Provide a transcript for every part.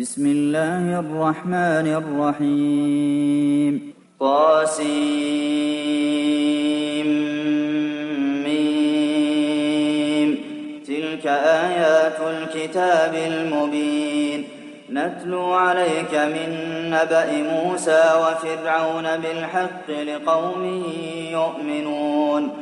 بسم الله الرحمن الرحيم. طاسيم. ميم. تلك آيات الكتاب المبين. نتلو عليك من نبأ موسى وفرعون بالحق لقوم يؤمنون.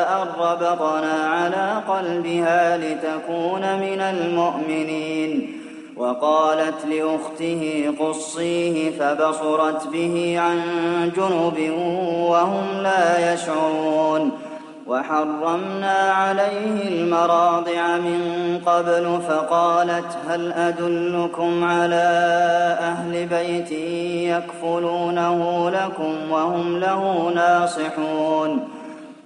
ربطنا على قلبها لتكون من المؤمنين. وقالت لأخته قصيه فبصرت به عن جنب وهم لا يشعرون. وحرمنا عليه المراضع من قبل فقالت هل أدلكم على أهل بيت يكفلونه لكم وهم له ناصحون.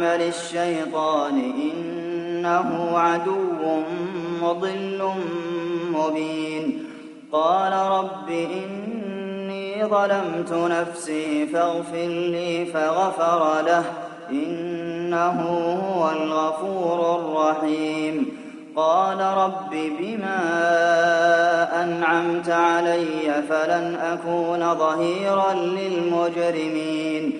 عمل الشيطان إنه عدو مضل مبين. قال رب إني ظلمت نفسي فاغفر لي فغفر له إنه هو الغفور الرحيم. قال رب بما أنعمت علي فلن أكون ظهيرا للمجرمين.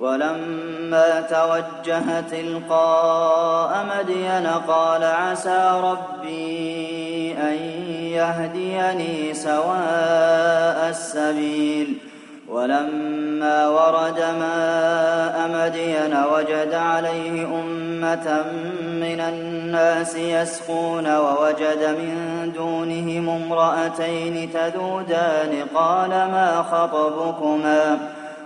ولما توجه تلقاء مدين قال عسى ربي أن يهديني سواء السبيل. ولما ورد ماء مدين وجد عليه أمة من الناس يسقون ووجد من دونهم امرأتين تذودان قال ما خطبكما؟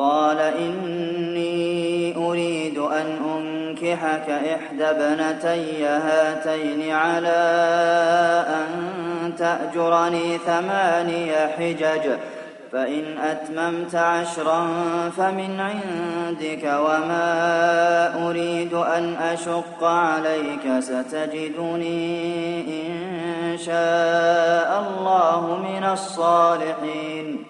قال إني أريد أن أنكحك إحدى ابنتي هاتين على أن تأجرني ثماني حجج فإن أتممت عشرا فمن عندك وما أريد أن أشق عليك ستجدني إن شاء الله من الصالحين.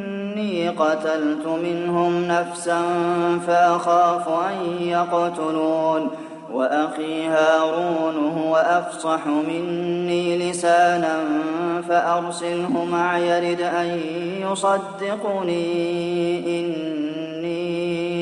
إني قتلت منهم نفسا فأخاف أن يقتلون وأخي هارون هو أفصح مني لسانا فأرسله معي يرد أن يصدقني إني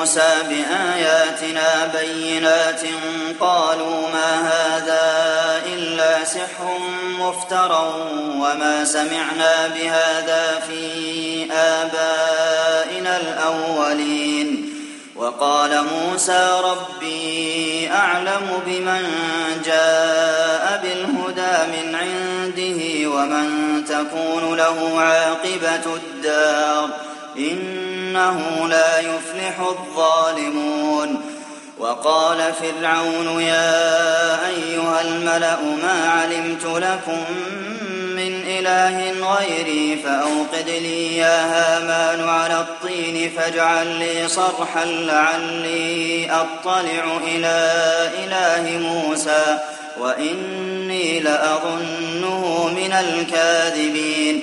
موسى بآياتنا بينات قالوا ما هذا إلا سحر مفترى وما سمعنا بهذا في آبائنا الأولين. وقال موسى ربي أعلم بمن جاء بالهدى من عنده ومن تكون له عاقبة الدار. إنه لا يفلح الظالمون. وقال فرعون يا أيها الملأ ما علمت لكم من إله غيري فأوقد لي يا هامان على الطين فاجعل لي صرحا لعلي أطلع إلى إله موسى وإني لأظنه من الكاذبين.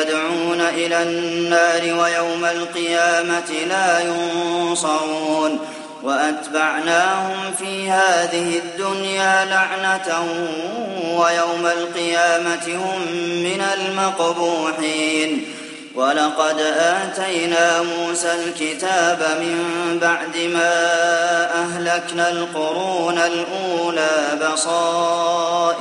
يدعون إلى النار ويوم القيامة لا ينصرون وأتبعناهم في هذه الدنيا لعنة ويوم القيامة هم من المقبوحين ولقد آتينا موسى الكتاب من بعد ما أهلكنا القرون الأولى بصائر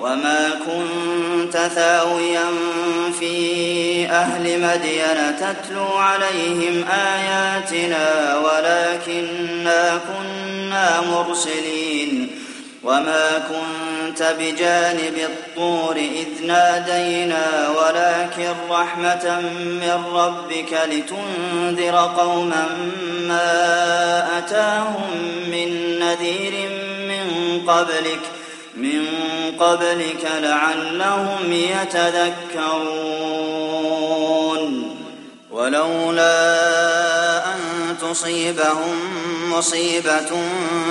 وما كنت ثاويا في أهل مدين تتلو عليهم آياتنا ولكنا كنا مرسلين وما كنت بجانب الطور إذ نادينا ولكن رحمة من ربك لتنذر قوما ما أتاهم من نذير من قبلك من قبلك لعلهم يتذكرون ولولا تصيبهم مصيبة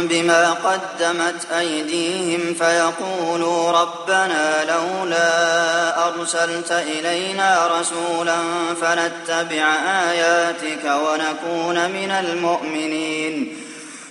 بما قدمت أيديهم فيقولوا ربنا لولا أرسلت إلينا رسولا فنتبع آياتك ونكون من المؤمنين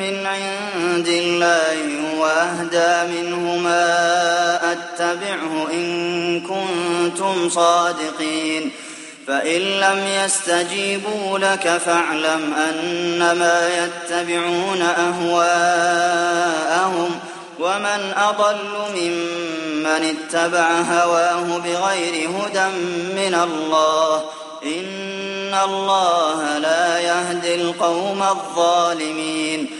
من عند الله وأهدى منه ما أتبعه إن كنتم صادقين. فإن لم يستجيبوا لك فاعلم أنما يتبعون أهواءهم ومن أضل ممن اتبع هواه بغير هدى من الله. إن الله لا يهدي القوم الظالمين.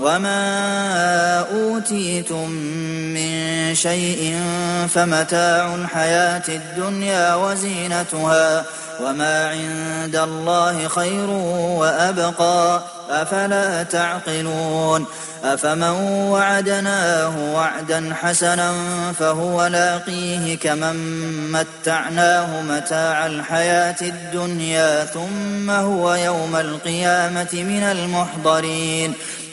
وما أوتيتم من شيء فمتاع الحياة الدنيا وزينتها وما عند الله خير وأبقى أفلا تعقلون أفمن وعدناه وعدا حسنا فهو لاقيه كمن متعناه متاع الحياة الدنيا ثم هو يوم القيامة من المحضرين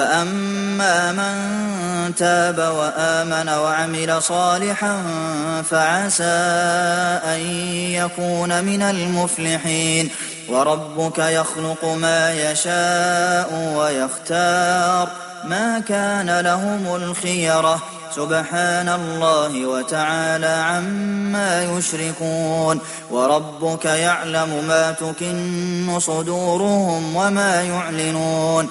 فأما من تاب وآمن وعمل صالحا فعسى أن يكون من المفلحين وربك يخلق ما يشاء ويختار ما كان لهم الخيره سبحان الله وتعالى عما يشركون وربك يعلم ما تكن صدورهم وما يعلنون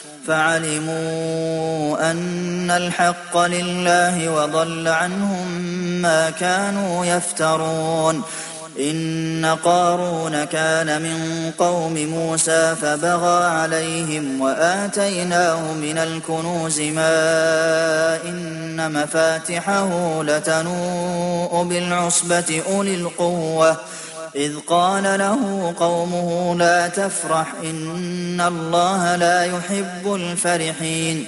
فعلموا أن الحق لله وضل عنهم ما كانوا يفترون. إن قارون كان من قوم موسى فبغى عليهم وآتيناه من الكنوز ما إن مفاتحه لتنوء بالعصبة أولي القوة. إذ قال له قومه لا تفرح إن الله لا يحب الفرحين.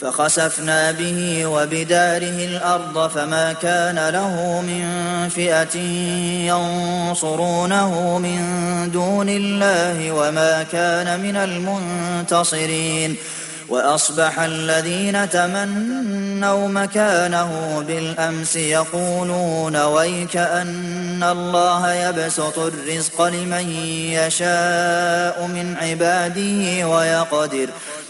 فخسفنا به وبداره الأرض فما كان له من فئة ينصرونه من دون الله وما كان من المنتصرين وأصبح الذين تمنوا مكانه بالأمس يقولون ويك أن الله يبسط الرزق لمن يشاء من عباده ويقدر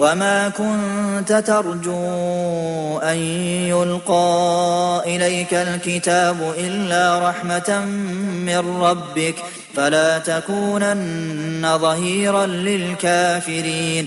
وما كنت ترجو أن يلقى إليك الكتاب إلا رحمة من ربك فلا تكونن ظهيرا للكافرين